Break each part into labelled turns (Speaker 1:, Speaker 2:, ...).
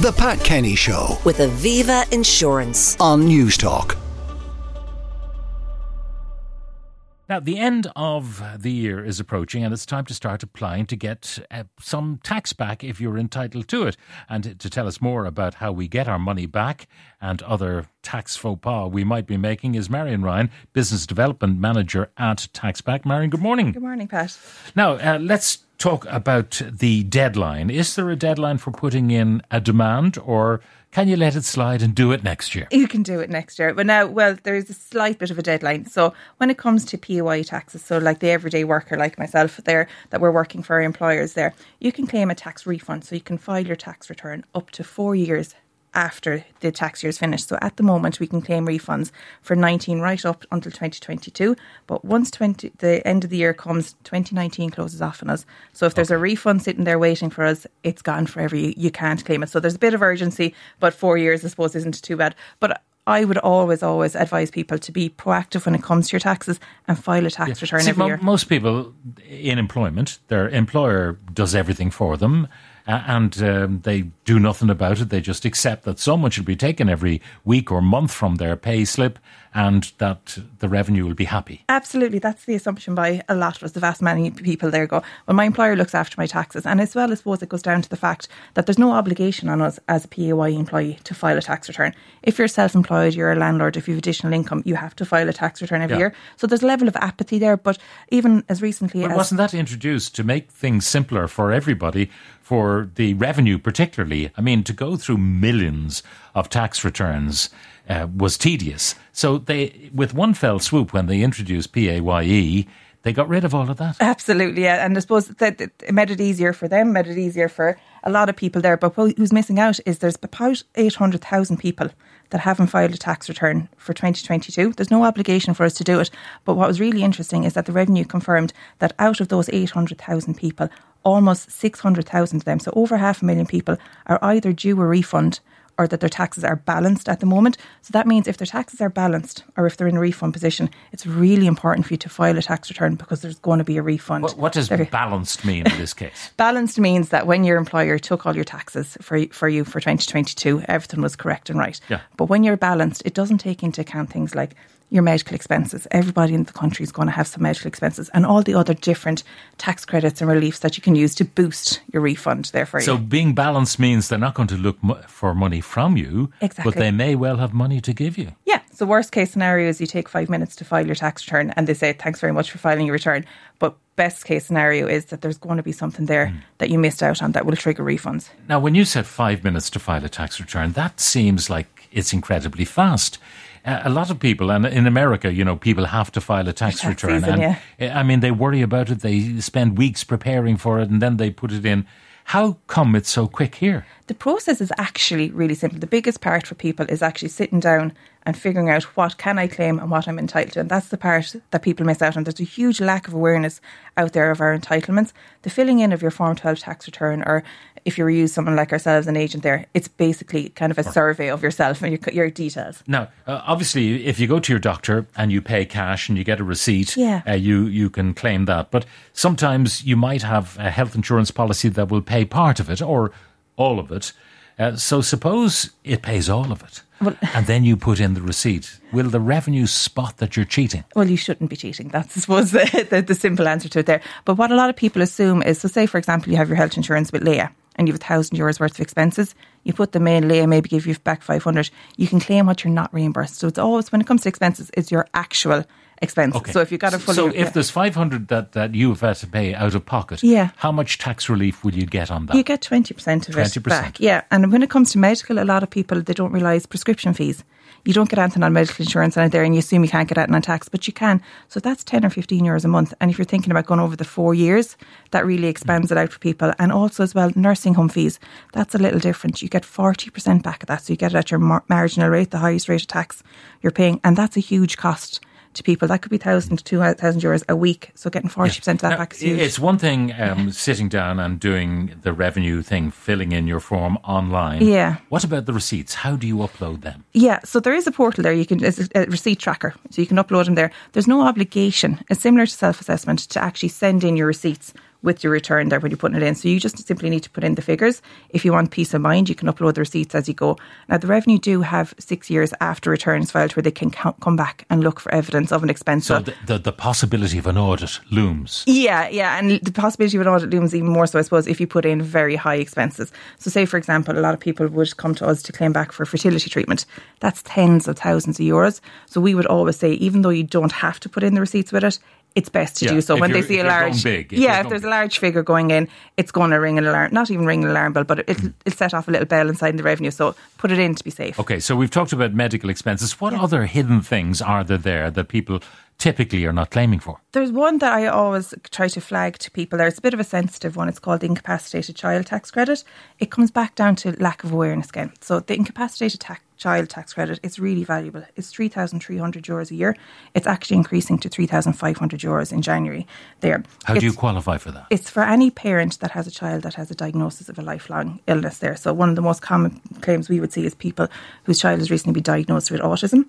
Speaker 1: The Pat Kenny Show
Speaker 2: with Aviva Insurance.
Speaker 1: on News Talk.
Speaker 3: Now, the end of the year is approaching, and it's time to start applying to get uh, some tax back if you're entitled to it. And to tell us more about how we get our money back and other tax faux pas we might be making is Marian Ryan, Business Development Manager at Taxback. Marian, good morning.
Speaker 4: Good morning, Pat.
Speaker 3: Now, uh, let's talk about the deadline. Is there a deadline for putting in a demand, or can you let it slide and do it next year?
Speaker 4: You can do it next year. But now, well, there is a slight bit of a deadline. So when it comes to PAYE taxes, so like the everyday worker like myself there, that we're working for our employers there, you can claim a tax refund. So you can file your tax return up to four years after the tax year is finished. So at the moment, we can claim refunds for 19 right up until 2022. But once 20, the end of the year comes, 2019 closes off on us. So if there's a refund sitting there waiting for us, it's gone forever. You, you can't claim it. So there's a bit of urgency, but four years, I suppose, isn't too bad. But I would always, always advise people to be proactive when it comes to your taxes and file a tax return
Speaker 3: See,
Speaker 4: every
Speaker 3: mo-
Speaker 4: year.
Speaker 3: Most people in employment, their employer does everything for them. And um, they do nothing about it. They just accept that someone should be taken every week or month from their pay slip, and that the revenue will be happy.
Speaker 4: Absolutely, that's the assumption by a lot of us. The vast many people there go, well, my employer looks after my taxes, and as well, I suppose it goes down to the fact that there's no obligation on us as a PAYE employee to file a tax return. If you're self-employed, you're a landlord. If you have additional income, you have to file a tax return every
Speaker 3: Yeah.
Speaker 4: year. So there's a level of apathy there. But even as recently as
Speaker 3: wasn't that introduced to make things simpler for everybody, for the revenue particularly? I mean, to go through millions of tax returns uh, was tedious. So they, with one fell swoop, when they introduced PAYE, they got rid of all of that.
Speaker 4: Absolutely, yeah. And I suppose that that it made it easier for them, made it easier for a lot of people there. But who's missing out is there's about 800,000 people that haven't filed a tax return for 2022. There's no obligation for us to do it. But what was really interesting is that the revenue confirmed that out of those 800,000 people, almost 600,000 of them, so over half a million people, are either due a refund or that their taxes are balanced at the moment. So that means if their taxes are balanced or if they're in a refund position, it's really important for you to file a tax return because there's going to be a refund.
Speaker 3: What, what does
Speaker 4: There-
Speaker 3: balanced mean in this case?
Speaker 4: Balanced means that when your employer took all your taxes for for you for 2022, everything was correct and right.
Speaker 3: Yeah.
Speaker 4: But when you're balanced, it doesn't take into account things like your medical expenses. Everybody in the country is going to have some medical expenses and all the other different tax credits and reliefs that you can use to boost your refund there for
Speaker 3: So being balanced means they're not going to look for money from you,
Speaker 4: Exactly.
Speaker 3: but they may well have money to give you.
Speaker 4: Yeah. So worst case scenario is you take five minutes to file your tax return and they say thanks very much for filing your return. But best case scenario is that there's going to be something there that you missed out on that will trigger refunds.
Speaker 3: Now, when you said five minutes to file a tax return, that seems like it's incredibly fast. Uh, a lot of people, and in America, you know, people have to file a tax,
Speaker 4: Tax
Speaker 3: return.
Speaker 4: season,
Speaker 3: and
Speaker 4: yeah.
Speaker 3: uh, I mean, they worry about it. They spend weeks preparing for it, and then they put it in. How come it's so quick here?
Speaker 4: The process is actually really simple. The biggest part for people is actually sitting down and figuring out what can I claim and what I'm entitled to. And that's the part that people miss out on. There's a huge lack of awareness out there of our entitlements. The filling in of your Form 12 tax return, or if you use someone like ourselves, an agent there, it's basically kind of a survey of yourself and your, your details.
Speaker 3: Now, uh, obviously, if you go to your doctor and you pay cash and you get a receipt,
Speaker 4: Yeah.
Speaker 3: uh, you you can claim that. But sometimes you might have a health insurance policy that will pay part of it or all of it. Uh, so suppose it pays all of it, and then you put in the receipt. Will the revenue spot that you're cheating?
Speaker 4: Well, you shouldn't be cheating. That's, I suppose, the, the, the simple answer to it there. But what a lot of people assume is, so say, for example, you have your health insurance with Laya and you have a thousand euros worth of expenses. You put them in, Laya maybe give you back 500. You can claim what you're not reimbursed. So it's always, when it comes to expenses, it's your actual expense. So if you got a fully.
Speaker 3: so if
Speaker 4: yeah.
Speaker 3: there's 500 that, that to pay out of pocket,
Speaker 4: Yeah.
Speaker 3: how much tax relief will you get on that?
Speaker 4: You get 20% of it
Speaker 3: 20%.
Speaker 4: back. Yeah. And when it comes to medical, a lot of people, they don't realise prescription fees. You don't get anything on medical insurance out there and you assume you can't get anything on tax, but you can. So that's 10 or 15 euros a month. And if you're thinking about going over the four years, that really expands it out for people. And also as well, nursing home fees, that's a little different. You get 40% back of that. So you get it at your mar- marginal rate, the highest rate of tax you're paying. And that's a huge cost to people. That could be 1,000 to 2,000 euros a week. So getting 40% of that
Speaker 3: Now,
Speaker 4: back is huge.
Speaker 3: It's one thing um, sitting down and doing the revenue thing, filling in your form online.
Speaker 4: Yeah.
Speaker 3: What about the receipts? How do you upload them?
Speaker 4: Yeah, so there is a portal there. You can it's a, receipt tracker, so you can upload them there. There's no obligation. It's similar to self-assessment to actually send in your receipts with your return there when you're putting it in. So you just simply need to put in the figures. If you want peace of mind, you can upload the receipts as you go. Now, the revenue do have six years after returns filed where they can come back and look for evidence of an expense.
Speaker 3: So the, the, the, possibility of an audit looms.
Speaker 4: Yeah, yeah. And the possibility of an audit looms even more so, I suppose, if you put in very high expenses. So, say, for example, a lot of people would come to us to claim back for fertility treatment. That's tens of thousands of euros. So, we would always say, even though you don't have to put in the receipts with it, it's best to
Speaker 3: yeah,
Speaker 4: do so when they see a large
Speaker 3: big,
Speaker 4: yeah if there's a large figure going in it's going to ring an alarm not even ring an alarm bell but it'll, it'll set off a little bell inside the revenue so put it in to be safe
Speaker 3: okay so we've talked about medical expenses what yeah. other hidden things are there there that people typically are not claiming for?
Speaker 4: There's one that I always try to flag to people there. It's a bit of a sensitive one. It's called the incapacitated child tax credit. It comes back down to lack of awareness again. So the incapacitated tax child tax credit. It's really valuable. It's 3,300 euros a year. It's actually increasing to 3,500 euros in January there.
Speaker 3: How
Speaker 4: it's,
Speaker 3: do you qualify for that?
Speaker 4: It's for any parent that has a child that has a diagnosis of a lifelong illness there. So one of the most common claims we would see is people whose child has recently been diagnosed with autism.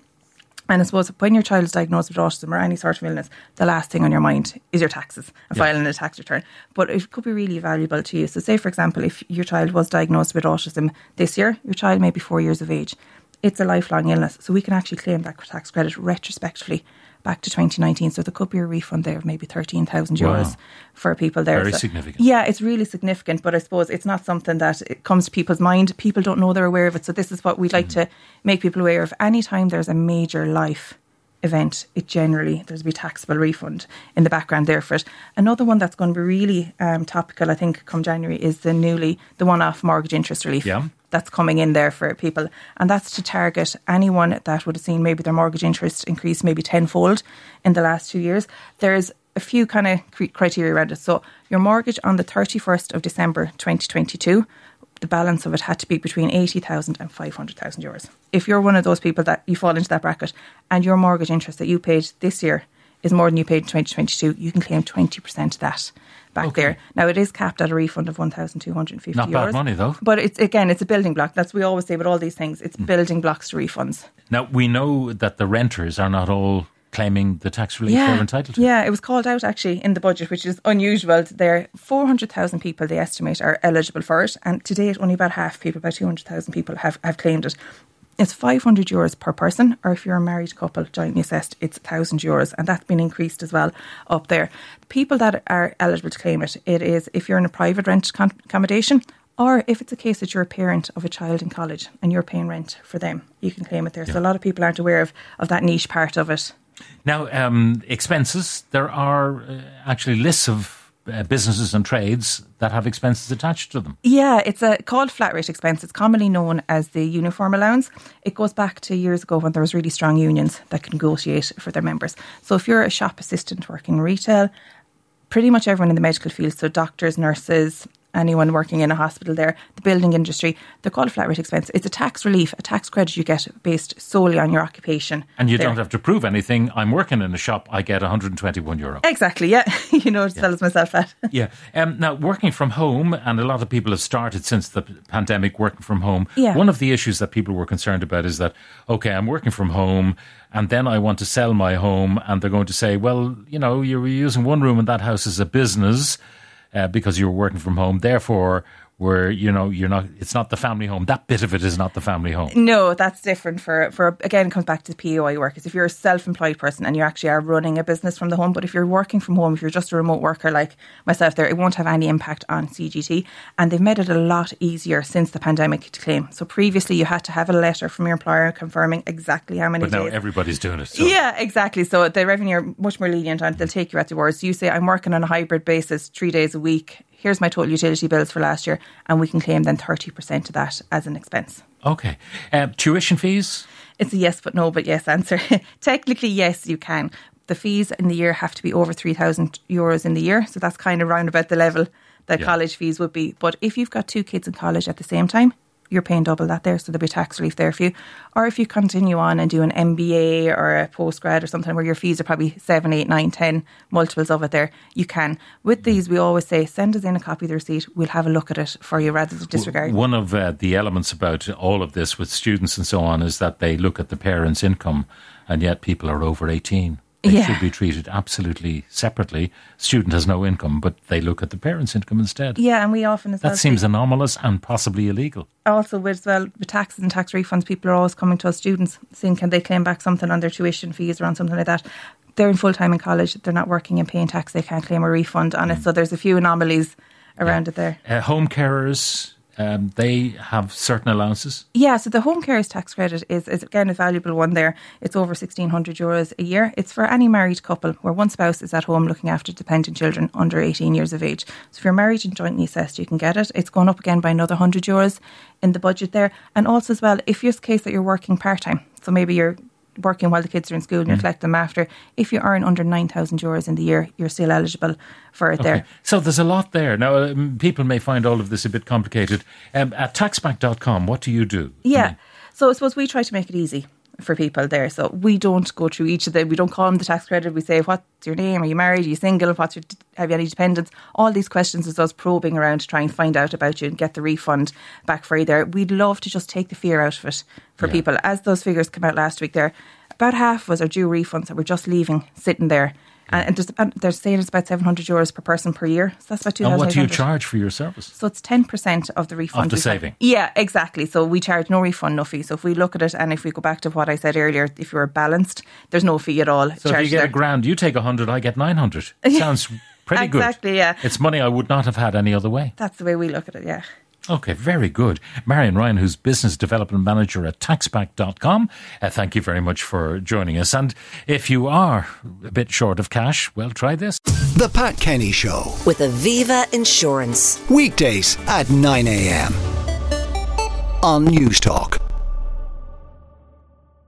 Speaker 4: And I suppose when your child is diagnosed with autism or any sort of illness, the last thing on your mind is your taxes and yeah. filing a tax return. But it could be really valuable to you. So, say, for example, if your child was diagnosed with autism this year, your child may be four years of age it's a lifelong illness. So we can actually claim that tax credit retrospectively back to 2019. So there could be a refund there of maybe 13,000 euros wow. for people there.
Speaker 3: Very
Speaker 4: so,
Speaker 3: significant.
Speaker 4: Yeah, it's really significant. But I suppose it's not something that it comes to people's mind. People don't know they're aware of it. So this is what we'd like mm. to make people aware of. Anytime there's a major life event, it generally there's a be taxable refund in the background there for it. Another one that's going to be really um, topical, I think, come January is the newly the one-off mortgage interest relief.
Speaker 3: Yeah.
Speaker 4: That's coming in there for people, and that's to target anyone that would have seen maybe their mortgage interest increase maybe tenfold in the last two years. There's a few kind of criteria around it. So your mortgage on the 31st of December 2022 the balance of it had to be between 80,000 and 500,000 euros. If you're one of those people that you fall into that bracket and your mortgage interest that you paid this year is more than you paid in 2022, you can claim 20% of that back okay. there. Now it is capped at a refund of 1,250
Speaker 3: Not
Speaker 4: euros.
Speaker 3: bad money though.
Speaker 4: But it's again, it's a building block. That's we always say with all these things. It's mm. building blocks to refunds.
Speaker 3: Now we know that the renters are not all claiming the tax relief
Speaker 4: yeah,
Speaker 3: they're entitled to.
Speaker 4: Yeah, it was called out actually in the budget, which is unusual. There, are 400,000 people they estimate are eligible for it, and to date, only about half people, about 200,000 people, have, have claimed it. It's 500 euros per person, or if you're a married couple jointly assessed, it's 1,000 euros, and that's been increased as well up there. People that are eligible to claim it, it is if you're in a private rent accommodation or if it's a case that you're a parent of a child in college and you're paying rent for them, you can claim it there. Yeah. So a lot of people aren't aware of, of that niche part of it.
Speaker 3: Now, um, expenses, there are uh, actually lists of uh, businesses and trades that have expenses attached to them.
Speaker 4: Yeah, it's a called flat rate expense. It's commonly known as the uniform allowance. It goes back to years ago when there was really strong unions that could negotiate for their members. So if you're a shop assistant working retail, pretty much everyone in the medical field, so doctors, nurses, anyone working in a hospital there, the building industry, they're called flat rate expense. It's a tax relief, a tax credit you get based solely on your occupation.
Speaker 3: And you
Speaker 4: there.
Speaker 3: don't have to prove anything. I'm working in a shop, I get 121 euro.
Speaker 4: Exactly, yeah. you know, yeah. tells myself that.
Speaker 3: yeah. Um, now, working from home, and a lot of people have started since the pandemic working from home.
Speaker 4: Yeah.
Speaker 3: One of the issues that people were concerned about is that, okay, I'm working from home and then I want to sell my home, and they're going to say, well, you know, you're using one room in that house as a business uh, because you're working from home. Therefore, where you know you're not it's not the family home. That bit of it is not the family home.
Speaker 4: No that's different for for again it comes back to PAYE workers. If you're a self-employed person and you actually are running a business from the home but if you're working from home if you're just a remote worker like myself there it won't have any impact on CGT and they've made it a lot easier since the pandemic to claim. So previously you had to have a letter from your employer confirming exactly how many
Speaker 3: but now
Speaker 4: days.
Speaker 3: everybody's doing it so.
Speaker 4: yeah exactly. So the revenue are much more lenient and they'll take you at the words you say I'm working on a hybrid basis three days a week here's my total utility bills for last year, and we can claim then 30% of that as an expense.
Speaker 3: Okay. Uh, tuition fees?
Speaker 4: It's a yes but no but yes answer. Technically, yes, you can. The fees in the year have to be over 3,000 euros in the year. So that's kind of round about the level that yeah. college fees would be. But if you've got two kids in college at the same time, you're paying double that there, so there'll be tax relief there for you. Or if you continue on and do an MBA or a postgrad or something where your fees are probably seven, eight, nine, ten multiples of it there, you can. With these, we always say send us in a copy of the receipt. We'll have a look at it for you rather than disregard.
Speaker 3: One of uh, the elements about all of this with students and so on is that they look at the parents' income, and yet people are over eighteen They
Speaker 4: Yeah.
Speaker 3: should be treated absolutely separately. Student has no income, but they look at the parents' income instead.
Speaker 4: Yeah, and we often as well
Speaker 3: That
Speaker 4: see-
Speaker 3: seems anomalous and possibly illegal.
Speaker 4: also with as well with taxes and tax refunds, people are always coming to us students saying can they claim back something on their tuition fees or on something like that. They're in full time in college, they're not working and paying tax, they can't claim a refund on
Speaker 3: Mm.
Speaker 4: it. So there's a few anomalies around it there.
Speaker 3: Uh, home carers, um, they have certain allowances.
Speaker 4: Yeah, so the home carers tax credit is, is again a valuable one there. It's over sixteen hundred euros a year. It's for any married couple where one spouse is at home looking after dependent children under eighteen years of age. So if you're married and jointly assessed, you can get it. It's gone up again by another hundred euros in the budget there. And also as well, if you're the case that you're working part time, so maybe you're working while the kids are in school and you're collecting them after, if you earn under nine thousand euros in the year, you're still eligible for it there.
Speaker 3: So there's a lot there. Now, um, people may find all of this a bit complicated. Um, at taxback.com, what do you do?
Speaker 4: Yeah. So I suppose we try to make it easy for people there. So we don't go through each of them. We don't call them the tax credit. We say, what's your name? Are you married? Are you single? What's your, have you any dependents? All these questions is us probing around to try and find out about you and get the refund back for you there. We'd love to just take the fear out of it for
Speaker 3: Yeah.
Speaker 4: people. As those figures come out last week there, about half of us are due refunds that we're just leaving sitting there. And, and there's, and they're saying it's about 700 euros per person per year. So that's about 2,000.
Speaker 3: And what do you charge for your service?
Speaker 4: So it's ten percent of the refund.
Speaker 3: Of the saving.
Speaker 4: Yeah, exactly. So we charge no refund, no fee. So if we look at it and if we go back to what I said earlier, if you're balanced, there's no fee at all.
Speaker 3: So if you get a
Speaker 4: there.
Speaker 3: grand, you take a hundred, I get nine hundred. It Sounds pretty good.
Speaker 4: Exactly, yeah.
Speaker 3: It's money I would not have had any other way.
Speaker 4: That's the way we look at it. Yeah.
Speaker 3: Okay, very good. Marian Ryan, who's Business Development Manager at taxback.com, uh, thank you very much for joining us. And if you are a bit short of cash, well, try this.
Speaker 1: The Pat Kenny Show.
Speaker 2: with Aviva Insurance.
Speaker 1: Weekdays at 9 a.m. on Newstalk.